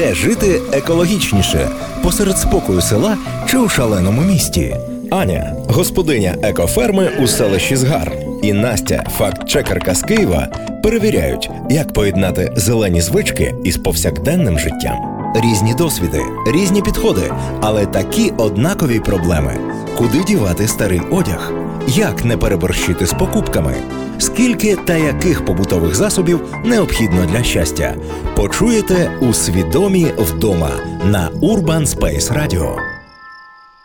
Де жити екологічніше? Посеред спокою села чи у шаленому місті? Аня, господиня екоферми у селищі Згар, і Настя, факт-чекерка з Києва, перевіряють, як поєднати зелені звички із повсякденним життям. Різні досвіди, різні підходи, але такі однакові проблеми: куди дівати старий одяг, як не переборщити з покупками, скільки та яких побутових засобів необхідно для щастя. Почуєте у свідомі вдома на Urban Space Radio.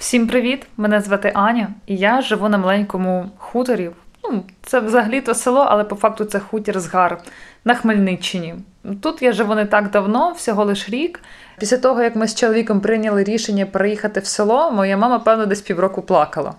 Всім привіт! Мене звати Аня, і я живу на маленькому хуторі. Ну, це взагалі-то село, але по факту це хутір Згар на Хмельниччині. Тут я живу не так давно, всього лиш рік. Після того, як ми з чоловіком прийняли рішення переїхати в село, моя мама, певно, десь півроку плакала.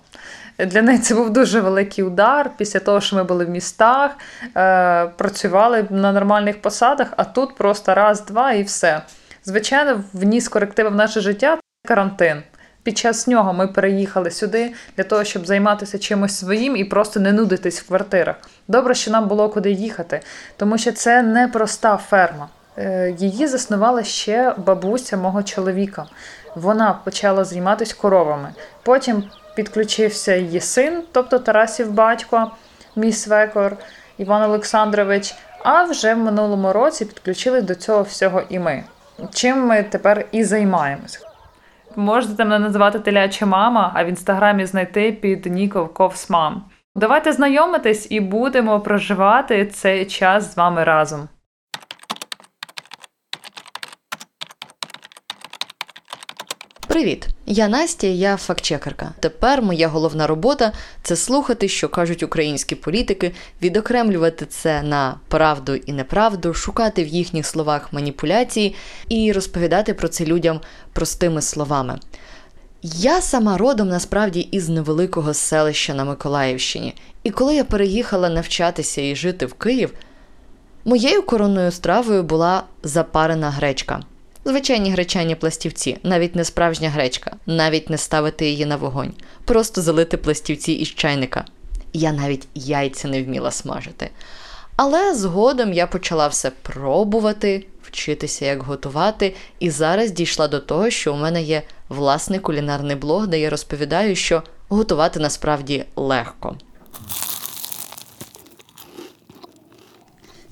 Для неї це був дуже великий удар після того, що ми були в містах, е, працювали на нормальних посадах, а тут просто раз, два і все. Звичайно, вніс корективи в наше життя карантин. Під час нього ми переїхали сюди для того, щоб займатися чимось своїм і просто не нудитись в квартирах. Добре, що нам було куди їхати, тому що це не проста ферма. Е, її заснувала ще бабуся мого чоловіка. Вона почала займатися коровами. Потім підключився її син, тобто Тарасів батько, мій свекор Іван Олександрович. А вже в минулому році підключили до цього всього і ми. Чим ми тепер і займаємось. Можете мене називати теляча мама, а в інстаграмі знайти під ніков Ковсмам. Давайте знайомитись і будемо проживати цей час з вами разом. Привіт, я Настя, я фактчекерка. Тепер моя головна робота це слухати, що кажуть українські політики, відокремлювати це на правду і неправду, шукати в їхніх словах маніпуляції і розповідати про це людям простими словами. Я сама родом насправді із невеликого селища на Миколаївщині, і коли я переїхала навчатися і жити в Київ, моєю коронною стравою була запарена гречка. Звичайні гречані пластівці, навіть не справжня гречка, навіть не ставити її на вогонь, просто залити пластівці із чайника. Я навіть яйця не вміла смажити. Але згодом я почала все пробувати, вчитися, як готувати, і зараз дійшла до того, що у мене є власний кулінарний блог, де я розповідаю, що готувати насправді легко.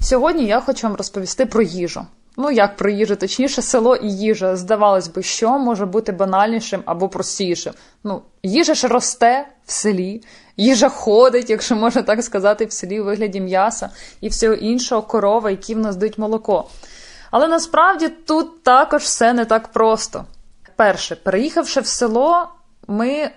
Сьогодні я хочу вам розповісти про їжу. Ну, як про їжу, точніше, село і їжа. Здавалось би, що може бути банальнішим або простішим. Ну, їжа ж росте в селі, їжа ходить, якщо можна так сказати, в селі у вигляді м'яса і всього іншого корова, які в нас дають молоко. Але насправді тут також все не так просто. Перше, переїхавши в село, ми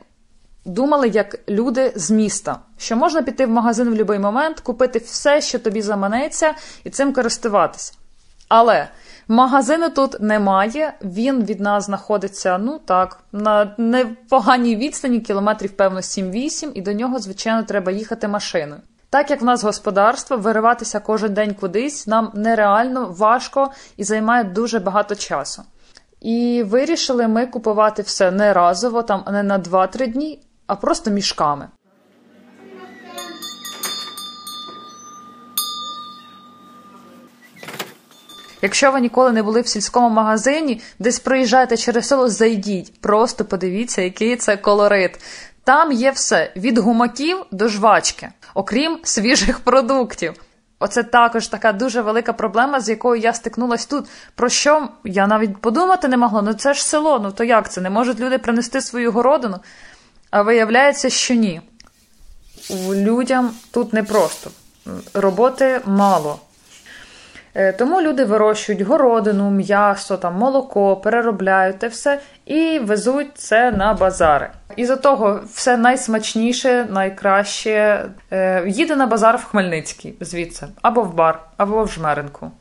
думали, як люди з міста, що можна піти в магазин в будь-який момент, купити все, що тобі заманеться, і цим користуватися. Але магазину тут немає. Він від нас знаходиться, ну так, на непоганій відстані, кілометрів, певно, 7-8, і до нього, звичайно, треба їхати машиною. Так як в нас господарство, вириватися кожен день кудись нам нереально важко і займає дуже багато часу. І вирішили ми купувати все не разово, там не на 2-3 дні, а просто мішками. Якщо ви ніколи не були в сільському магазині, десь проїжджаєте через село, зайдіть. Просто подивіться, який це колорит. Там є все від гумаків до жвачки, окрім свіжих продуктів. Оце також така дуже велика проблема, з якою я стикнулася тут. Про що я навіть подумати не могла. Ну це ж село, ну то як це? Не можуть люди принести свою городину? А виявляється, що ні. Людям тут непросто. Роботи мало. Е, тому люди вирощують городину, м'ясо, там, молоко, переробляють те все і везуть це на базари. І за того все найсмачніше, найкраще е, їде на базар в Хмельницький звідси, або в бар, або в Жмеринку.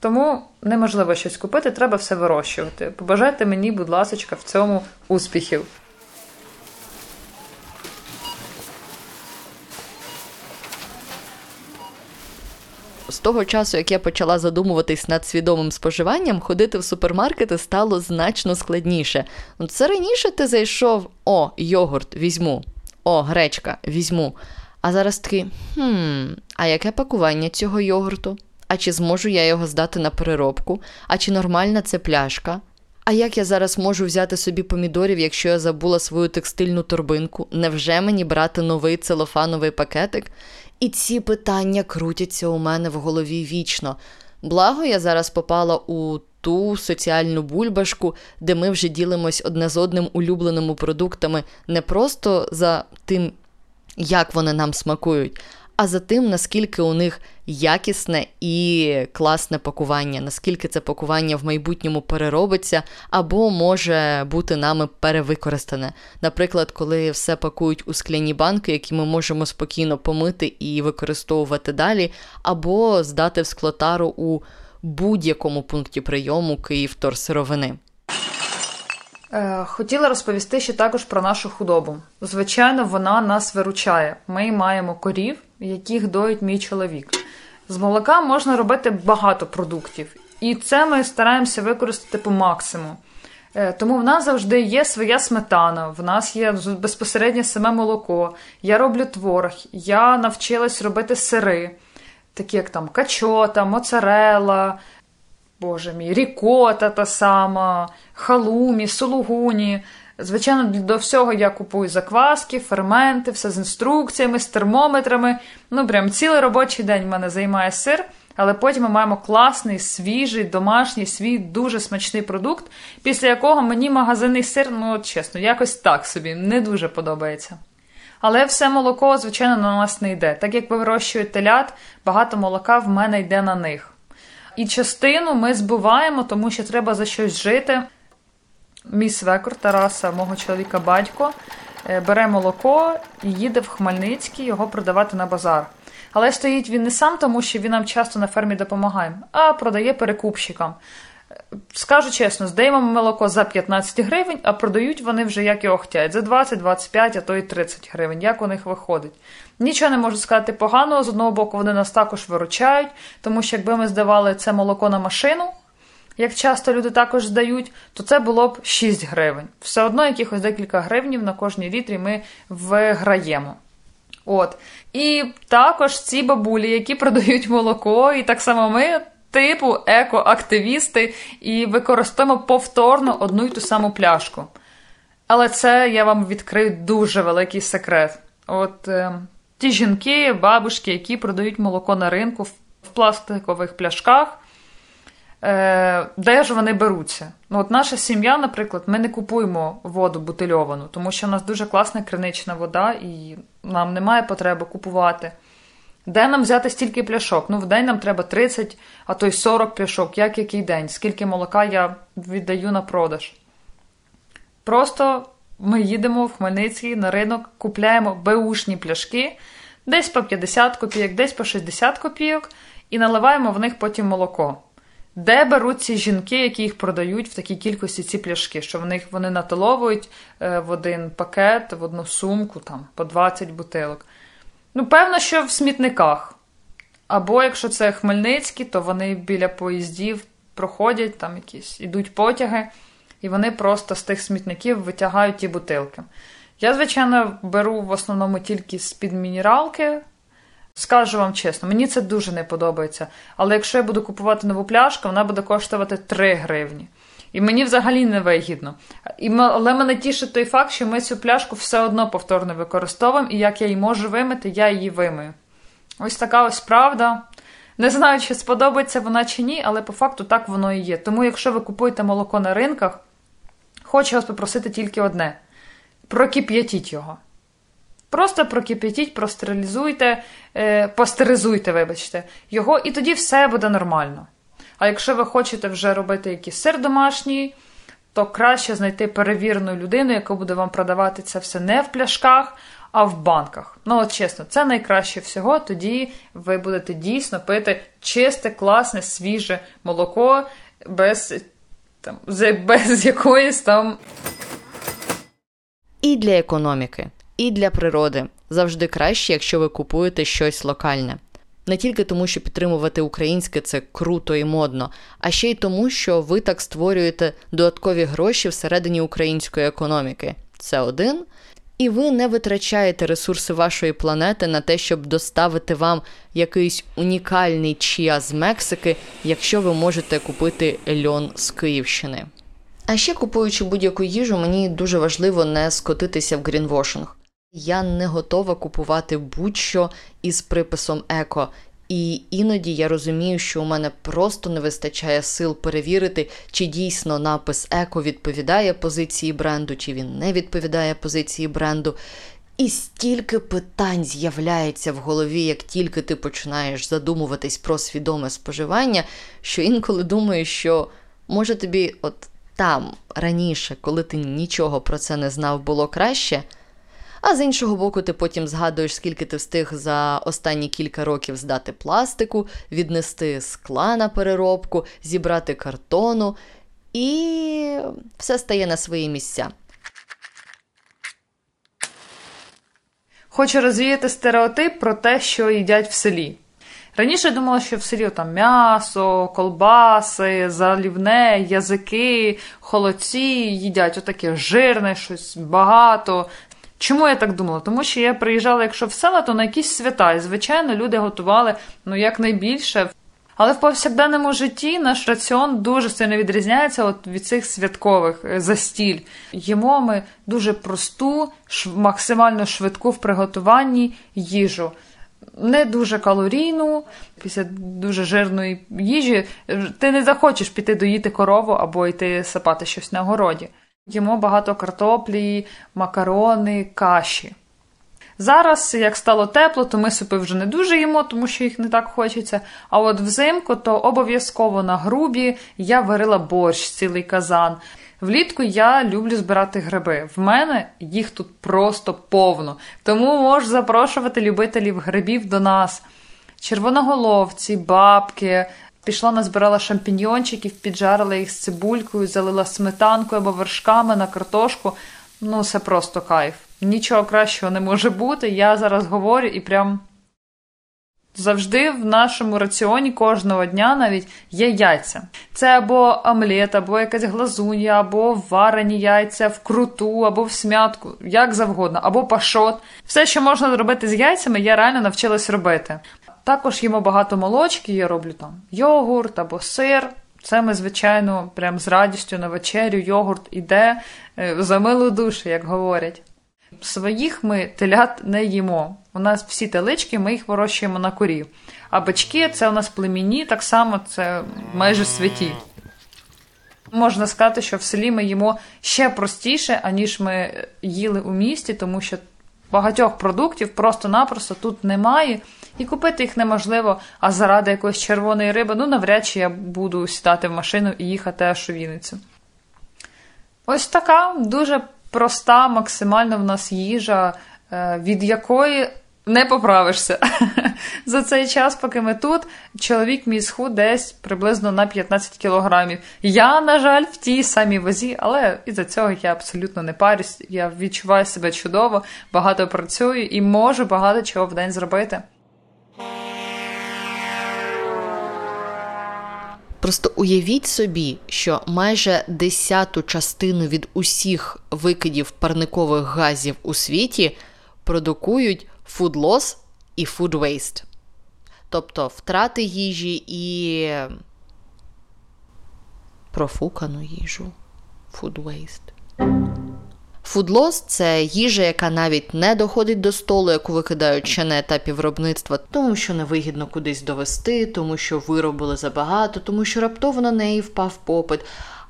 Тому неможливо щось купити, треба все вирощувати. Побажайте мені, будь ласка, в цьому успіхів. З того часу, як я почала задумуватись над свідомим споживанням, ходити в супермаркети стало значно складніше. Ну, Це раніше ти зайшов: о, йогурт візьму, о, гречка візьму. А зараз такий, хм, а яке пакування цього йогурту? А чи зможу я його здати на переробку? А чи нормальна це пляшка? А як я зараз можу взяти собі помідорів, якщо я забула свою текстильну торбинку? Невже мені брати новий целофановий пакетик? І ці питання крутяться у мене в голові вічно. Благо, я зараз попала у ту соціальну бульбашку, де ми вже ділимось одне з одним улюбленими продуктами не просто за тим, як вони нам смакують, а за тим, наскільки у них якісне і класне пакування, наскільки це пакування в майбутньому переробиться або може бути нами перевикористане. Наприклад, коли все пакують у скляні банки, які ми можемо спокійно помити і використовувати далі, або здати в склотару у будь-якому пункті прийому Київторсировини. Е, хотіла розповісти ще також про нашу худобу. Звичайно, вона нас виручає. Ми маємо корів, яких доїть мій чоловік. З молока можна робити багато продуктів, і це ми стараємося використати по максимуму. Е, тому в нас завжди є своя сметана, в нас є безпосередньо саме молоко. Я роблю творог, я навчилась робити сири, такі як там качота, моцарела, боже мій, рікота та сама, халумі, сулугуні. Звичайно, до всього я купую закваски, ферменти, все з інструкціями, з термометрами. Ну, прям цілий робочий день в мене займає сир, але потім ми маємо класний, свіжий, домашній, свій дуже смачний продукт, після якого мені магазинний сир, ну от чесно, якось так собі не дуже подобається. Але все молоко, звичайно, на нас не йде. Так як вирощують телят, багато молока в мене йде на них. І частину ми збуваємо, тому що треба за щось жити. Мій свекор Тараса, мого чоловіка батько, е, бере молоко і їде в Хмельницький його продавати на базар. Але стоїть він не сам, тому що він нам часто на фермі допомагає, а продає перекупщикам. Скажу чесно, здаємо молоко за 15 гривень, а продають вони вже як і охтять, за 20, 25, а то й 30 гривень, як у них виходить. Нічого не можу сказати поганого, з одного боку, вони нас також виручають, тому що якби ми здавали це молоко на машину, як часто люди також здають, то це було б 6 гривень. Все одно якихось декілька гривнів на кожній літрі ми виграємо. От. І також ці бабулі, які продають молоко, і так само ми типу екоактивісти і використовуємо повторно одну й ту саму пляшку. Але це я вам відкрию дуже великий секрет. От е, ті жінки, бабушки, які продають молоко на ринку в пластикових пляшках, е, де ж вони беруться? Ну, от Наша сім'я, наприклад, ми не купуємо воду бутильовану, тому що в нас дуже класна кринична вода, і нам немає потреби купувати. Де нам взяти стільки пляшок? Ну, в день нам треба 30, а то й 40 пляшок, як який день, скільки молока я віддаю на продаж. Просто ми їдемо в Хмельницький на ринок, купляємо беушні пляшки, десь по 50 копійок, десь по 60 копійок, і наливаємо в них потім молоко. Де беруть ці жінки, які їх продають в такій кількості ці пляшки, що в них вони натоловують е, в один пакет, в одну сумку, там, по 20 бутилок. Ну, певно, що в смітниках. Або якщо це Хмельницький, то вони біля поїздів проходять, там якісь ідуть потяги, і вони просто з тих смітників витягають ті бутилки. Я, звичайно, беру в основному тільки з-під мінералки. Скажу вам чесно, мені це дуже не подобається. Але якщо я буду купувати нову пляшку, вона буде коштувати 3 гривні. І мені взагалі не вигідно. І, Але мене тішить той факт, що ми цю пляшку все одно повторно використовуємо, і як я її можу вимити, я її вимию. Ось така ось правда. Не знаю, чи сподобається вона чи ні, але по факту так воно і є. Тому, якщо ви купуєте молоко на ринках, хочу вас попросити тільки одне: прокип'ятіть його. Просто прокип'ятіть, простерилізуйте, е, постеризуйте, вибачте, його, і тоді все буде нормально. А якщо ви хочете вже робити якийсь сир домашній, то краще знайти перевірену людину, яка буде вам продавати це все не в пляшках, а в банках. Ну, от чесно, це найкраще всього. Тоді ви будете дійсно пити чисте, класне, свіже молоко без там, без якоїсь там. І для економіки, і для природи завжди краще, якщо ви купуєте щось локальне. Не тільки тому, що підтримувати українське це круто і модно, а ще й тому, що ви так створюєте додаткові гроші всередині української економіки. Це один. І ви не витрачаєте ресурси вашої планети на те, щоб доставити вам якийсь унікальний чия з Мексики, якщо ви можете купити льон з Київщини. А ще купуючи будь-яку їжу, мені дуже важливо не скотитися в грінвошинг. Я не готова купувати будь-що із приписом еко. І іноді я розумію, що у мене просто не вистачає сил перевірити, чи дійсно напис еко відповідає позиції бренду, чи він не відповідає позиції бренду. І стільки питань з'являється в голові, як тільки ти починаєш задумуватись про свідоме споживання, що інколи думаю, що може тобі от там раніше, коли ти нічого про це не знав, було краще. А з іншого боку, ти потім згадуєш, скільки ти встиг за останні кілька років здати пластику, віднести скла на переробку, зібрати картону, і все стає на свої місця. Хочу розвіяти стереотип про те, що їдять в селі. Раніше думала, що в селі там м'ясо, колбаси, залівне, язики, холодці їдять отаке жирне, щось багато. Чому я так думала? Тому що я приїжджала, якщо в села, то на якісь свята. І, звичайно, люди готували ну, якнайбільше. Але в повсякденному житті наш раціон дуже сильно відрізняється от від цих святкових е, застіль. Їмо ми дуже просту, максимально швидку в приготуванні їжу. Не дуже калорійну, після дуже жирної їжі ти не захочеш піти доїти корову або йти сапати щось на городі. Їмо багато картоплі, макарони, каші. Зараз, як стало тепло, то ми супи вже не дуже їмо, тому що їх не так хочеться. А от взимку то обов'язково на грубі я варила борщ, цілий казан. Влітку я люблю збирати гриби. В мене їх тут просто повно. Тому можу запрошувати любителів грибів до нас. Червоноголовці, бабки, Пішла, назбирала шампіньйончиків, піджарила їх з цибулькою, залила сметанкою або вершками на картошку. Ну, це просто кайф. Нічого кращого не може бути. Я зараз говорю і прям завжди в нашому раціоні кожного дня навіть є яйця. Це або омлет, або якась глазунья, або варені яйця в круту, або в смятку, як завгодно, або пашот. Все, що можна зробити з яйцями, я реально навчилась робити. Також їмо багато молочки, я роблю там йогурт або сир. Це ми, звичайно, прям з радістю на вечерю йогурт іде е, за милу душу, як говорять. Своїх ми телят не їмо. У нас всі телички, ми їх вирощуємо на корі. А бички це у нас племінні, так само це майже святі. Можна сказати, що в селі ми їмо ще простіше, аніж ми їли у місті, тому що багатьох продуктів просто-напросто тут немає. І купити їх неможливо, а заради якоїсь червоної риби, ну навряд чи я буду сідати в машину і їхати аж у Вінницю. Ось така дуже проста, максимально в нас їжа, е, від якої не поправишся. За цей час, поки ми тут, чоловік мій схуд десь приблизно на 15 кілограмів. Я, на жаль, в тій самій вазі, але із за цього я абсолютно не парюсь. Я відчуваю себе чудово, багато працюю і можу багато чого в день зробити. Просто уявіть собі, що майже десяту частину від усіх викидів парникових газів у світі продукують food loss і food waste. Тобто втрати їжі і профукану їжу. Food waste. Фудлос це їжа, яка навіть не доходить до столу, яку викидають ще на етапі виробництва, тому що невигідно кудись довести, тому що виробили забагато, тому що раптово на неї впав попит.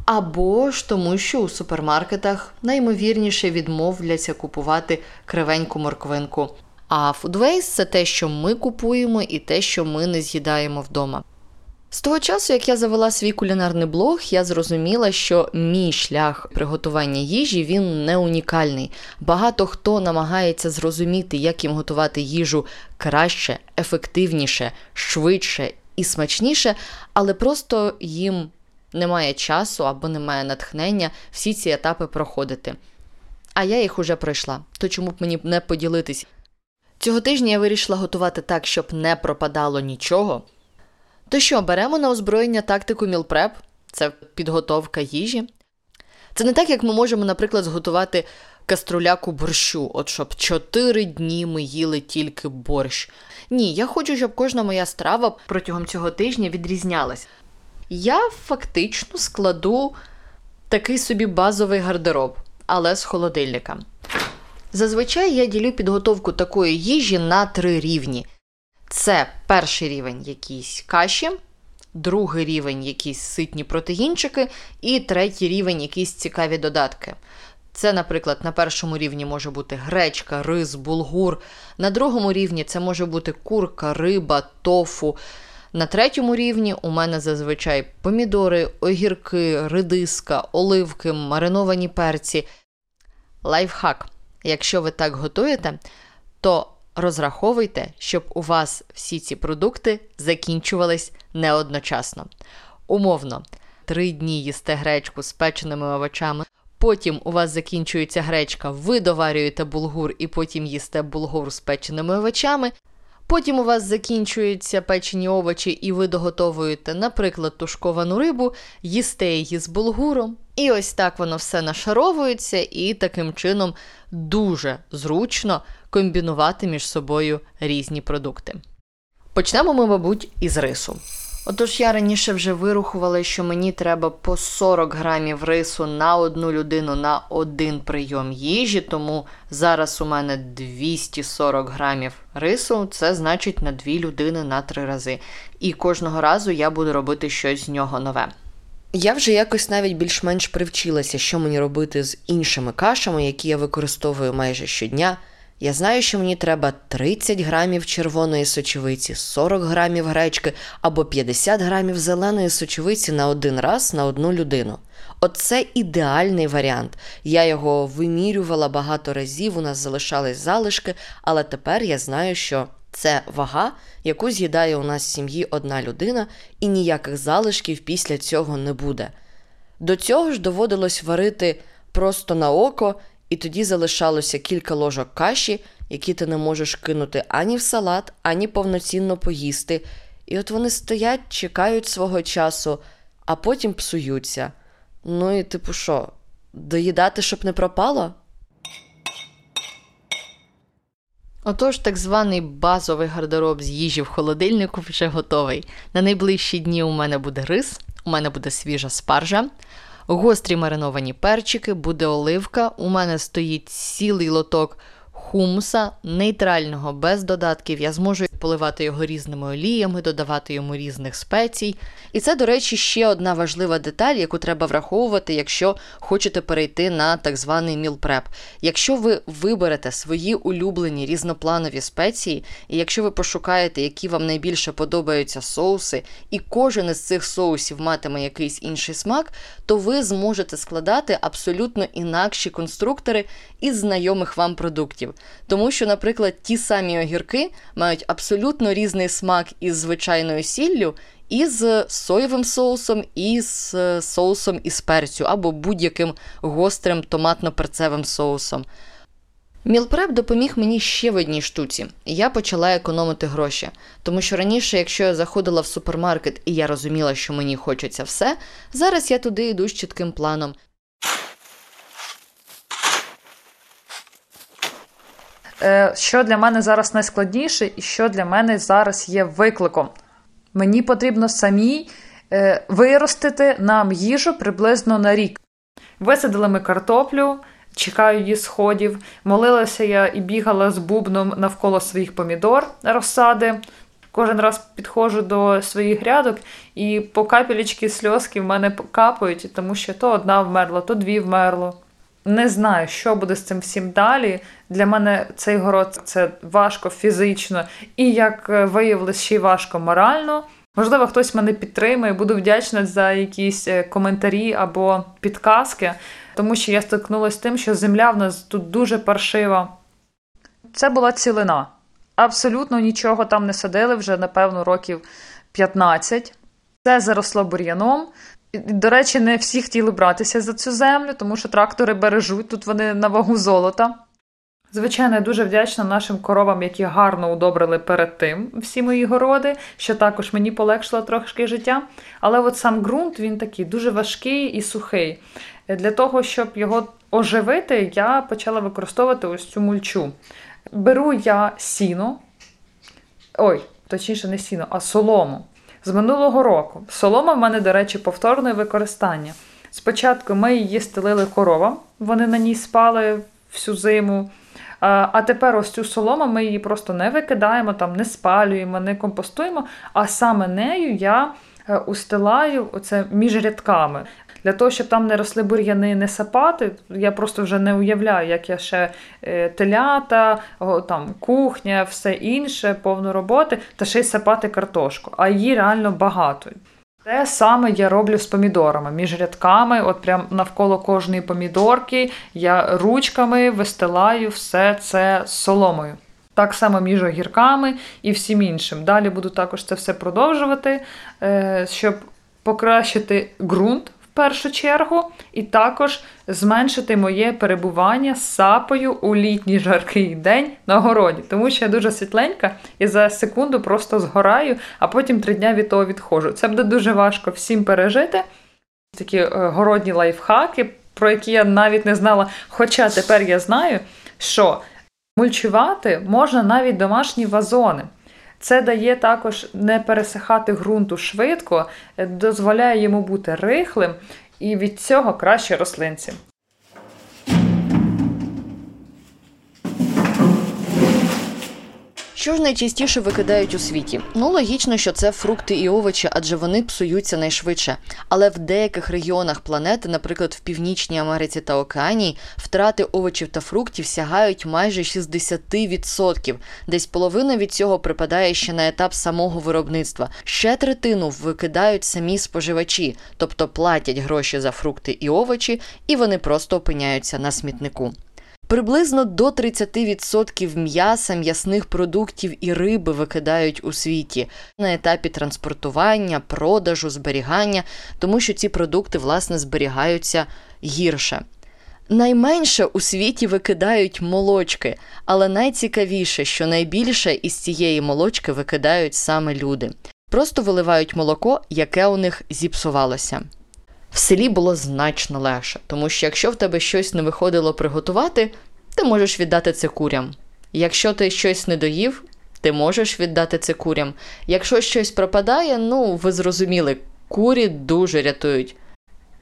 Або ж тому, що у супермаркетах наймовірніше відмовляться купувати кривеньку морквинку. А фудвейс це те, що ми купуємо, і те, що ми не з'їдаємо вдома. З того часу, як я завела свій кулінарний блог, я зрозуміла, що мій шлях приготування їжі він не унікальний. Багато хто намагається зрозуміти, як їм готувати їжу краще, ефективніше, швидше і смачніше, але просто їм немає часу або немає натхнення всі ці етапи проходити. А я їх уже пройшла, то чому б мені не поділитись? Цього тижня я вирішила готувати так, щоб не пропадало нічого. То що, беремо на озброєння тактику мілпреп, це підготовка їжі. Це не так, як ми можемо, наприклад, зготувати каструляку борщу, от щоб 4 дні ми їли тільки борщ. Ні, я хочу, щоб кожна моя страва протягом цього тижня відрізнялась. Я фактично складу такий собі базовий гардероб, але з холодильника. Зазвичай я ділю підготовку такої їжі на три рівні. Це перший рівень якісь каші, другий рівень якісь ситні протеїнчики, і третій рівень якісь цікаві додатки. Це, наприклад, на першому рівні може бути гречка, рис, булгур. На другому рівні це може бути курка, риба, тофу. На третьому рівні у мене зазвичай помідори, огірки, редиска, оливки, мариновані перці. Лайфхак. Якщо ви так готуєте, то розраховуйте, щоб у вас всі ці продукти закінчувались не одночасно. Умовно, три дні їсте гречку з печеними овочами. Потім у вас закінчується гречка, ви доварюєте булгур і потім їсте булгур з печеними овочами. Потім у вас закінчуються печені овочі, і ви доготовуєте, наприклад, тушковану рибу, їсте її з булгуром. І ось так воно все нашаровується, і таким чином дуже зручно комбінувати між собою різні продукти. Почнемо ми, мабуть, із рису. Отож, я раніше вже вирухувала, що мені треба по 40 грамів рису на одну людину на один прийом їжі, тому зараз у мене 240 грамів рису, це значить на дві людини на три рази. І кожного разу я буду робити щось з нього нове. Я вже якось навіть більш-менш привчилася, що мені робити з іншими кашами, які я використовую майже щодня. Я знаю, що мені треба 30 грамів червоної сочевиці, 40 грамів гречки або 50 грамів зеленої сочевиці на один раз на одну людину. Оце ідеальний варіант. Я його вимірювала багато разів, у нас залишались залишки, але тепер я знаю, що це вага, яку з'їдає у нас в сім'ї одна людина, і ніяких залишків після цього не буде. До цього ж доводилось варити просто на око, і тоді залишалося кілька ложок каші, які ти не можеш кинути ані в салат, ані повноцінно поїсти. І от вони стоять, чекають свого часу, а потім псуються. Ну і типу що, доїдати, щоб не пропало? Отож, так званий базовий гардероб з їжі в холодильнику вже готовий. На найближчі дні у мене буде рис, у мене буде свіжа спаржа, гострі мариновані перчики, буде оливка. У мене стоїть цілий лоток хумуса, нейтрального, без додатків. Я зможу поливати його різними оліями, додавати йому різних спецій. І це, до речі, ще одна важлива деталь, яку треба враховувати, якщо хочете перейти на так званий мілпреп. Якщо ви виберете свої улюблені різнопланові спеції, і якщо ви пошукаєте, які вам найбільше подобаються соуси, і кожен із цих соусів матиме якийсь інший смак, то ви зможете складати абсолютно інакші конструктори із знайомих вам продуктів. Тому що, наприклад, ті самі огірки мають абсолютно різний смак із звичайною сіллю, і з соєвим соусом, і з соусом із перцю, або будь-яким гострим томатно-перцевим соусом. Meal prep допоміг мені ще в одній штуці. Я почала економити гроші. Тому що раніше, якщо я заходила в супермаркет і я розуміла, що мені хочеться все, зараз я туди йду з чітким планом. Що для мене зараз найскладніше, і що для мене зараз є викликом? Мені потрібно самій е, виростити нам їжу приблизно на рік. Висадили ми картоплю, чекаю її сходів. Молилася я і бігала з бубном навколо своїх помідор розсади. Кожен раз підходжу до своїх грядок, і по капелечки сльозки в мене капають, тому що то одна вмерла, то дві вмерло. Не знаю, що буде з цим всім далі. Для мене цей город це важко фізично і, як виявилось, ще й важко морально. Можливо, хтось мене підтримує, буду вдячна за якісь е, коментарі або підказки, тому що я стикнулася з тим, що земля в нас тут дуже паршива. Це була цілина. Абсолютно нічого там не садили вже, напевно, років 15. Це заросло бур'яном. До речі, не всі хотіли братися за цю землю, тому що трактори бережуть, тут вони на вагу золота. Звичайно, я дуже вдячна нашим коровам, які гарно удобрили перед тим всі мої городи, що також мені полегшило трошки життя. Але от сам ґрунт він такий дуже важкий і сухий. Для того, щоб його оживити, я почала використовувати ось цю мульчу. Беру я сіно, ой, точніше, не сіно, а солому. З минулого року. Солома в мене, до речі, повторне використання. Спочатку ми її стелили коровам, вони на ній спали всю зиму. А тепер ось цю солому ми її просто не викидаємо, там, не спалюємо, не компостуємо, а саме нею я е, устилаю оце між рядками. Для того, щоб там не росли бур'яни, не сапати, я просто вже не уявляю, як я ще е, телята, там, кухня, все інше, повно роботи, та ще й сапати картошку. А її реально багато. Те саме я роблю з помідорами між рядками, от прям навколо кожної помідорки я ручками вистилаю все це соломою. Так само між огірками і всім іншим. Далі буду також це все продовжувати, е, щоб покращити ґрунт першу чергу, і також зменшити моє перебування з сапою у літній жаркий день на городі, тому що я дуже світленька і за секунду просто згораю, а потім три дня від того відходжу. Це буде дуже важко всім пережити. Такі е, городні лайфхаки, про які я навіть не знала. Хоча тепер я знаю, що мульчувати можна навіть домашні вазони. Це дає також не пересихати ґрунту швидко, е, дозволяє йому бути рихлим і від цього краще рослинці. Що ж найчастіше викидають у світі? Ну логічно, що це фрукти і овочі, адже вони псуються найшвидше. Але в деяких регіонах планети, наприклад, в Північній Америці та Океанії, втрати овочів та фруктів сягають майже 60%. Десь половина від цього припадає ще на етап самого виробництва. Ще третину викидають самі споживачі, тобто платять гроші за фрукти і овочі, і вони просто опиняються на смітнику. Приблизно до 30% м'яса, м'ясних продуктів і риби викидають у світі на етапі транспортування, продажу, зберігання, тому що ці продукти власне зберігаються гірше. Найменше у світі викидають молочки, але найцікавіше, що найбільше із цієї молочки викидають саме люди. Просто виливають молоко, яке у них зіпсувалося. В селі було значно легше, тому що якщо в тебе щось не виходило приготувати, ти можеш віддати це курям. Якщо ти щось не доїв, ти можеш віддати це курям. Якщо щось пропадає, ну ви зрозуміли, курі дуже рятують.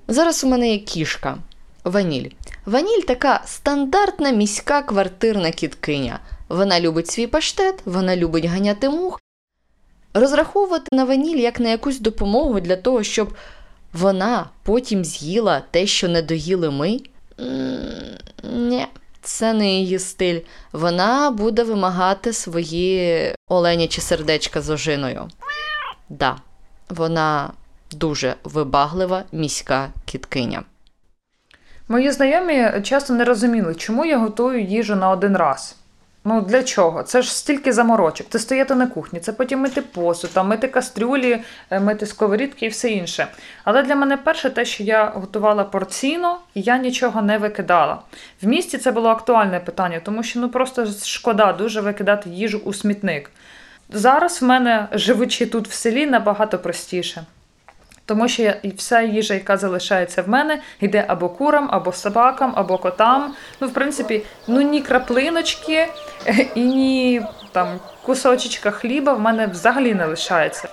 Зараз у мене є кішка. Ваніль. Ваніль така стандартна міська квартирна кіткиня. Вона любить свій паштет, вона любить ганяти мух. Розраховувати на ваніль як на якусь допомогу для того, щоб вона потім з'їла те, що не доїли ми. Ні, це не її стиль. Вона буде вимагати свої оленячі сердечка з ожиною. Да, вона дуже вибаглива міська кіткиня. Мої знайомі часто не розуміли, чому я готую їжу на один раз. Ну для чого? Це ж стільки заморочок. Це стояти на кухні, це потім мити посуд, там мити кастрюлі, е, мити сковорідки і все інше. Але для мене перше те, що я готувала порційно, і я нічого не викидала. В місті це було актуальне питання, тому що ну просто шкода дуже викидати їжу у смітник. Зараз в мене, живучи тут в селі, набагато простіше. Тому що я- вся їжа, яка залишається в мене, йде або курам, або собакам, або котам. Ну, в принципі, ну ні краплиночки і ні там кусочечка хліба в мене взагалі не лишається.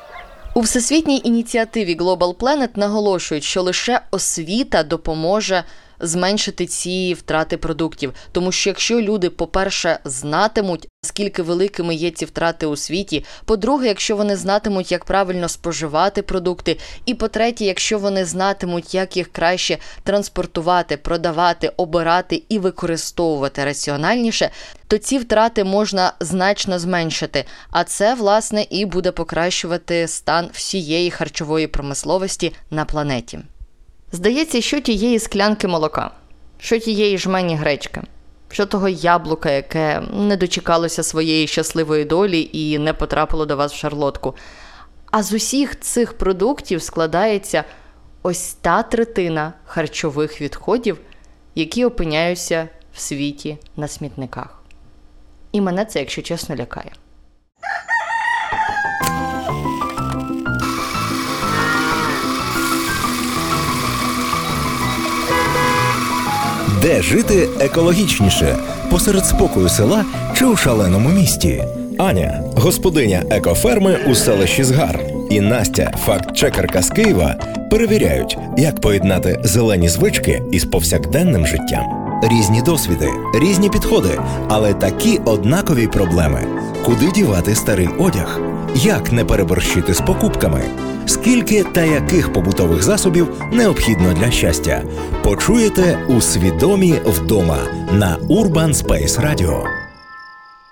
У всесвітній ініціативі Global Planet наголошують, що лише освіта допоможе зменшити ці втрати продуктів. Тому що якщо люди, по-перше, знатимуть, скільки великими є ці втрати у світі, по-друге, якщо вони знатимуть, як правильно споживати продукти, і по-третє, якщо вони знатимуть, як їх краще транспортувати, продавати, обирати і використовувати раціональніше, то ці втрати можна значно зменшити. А це, власне, і буде покращувати стан всієї харчової промисловості на планеті. Здається, що тієї склянки молока, що тієї жмені гречки, що того яблука, яке не дочекалося своєї щасливої долі і не потрапило до вас в шарлотку. А з усіх цих продуктів складається ось та третина харчових відходів, які опиняються в світі на смітниках. І мене це, якщо чесно, лякає. Де жити екологічніше? Посеред спокою села чи у шаленому місті? Аня, господиня екоферми у селищі Згар, і Настя, факт-чекерка з Києва, перевіряють, як поєднати зелені звички із повсякденним життям. Різні досвіди, різні підходи, але такі однакові проблеми: куди дівати старий одяг, як не переборщити з покупками, скільки та яких побутових засобів необхідно для щастя. Почуєте у свідомі вдома на Urban Space Radio.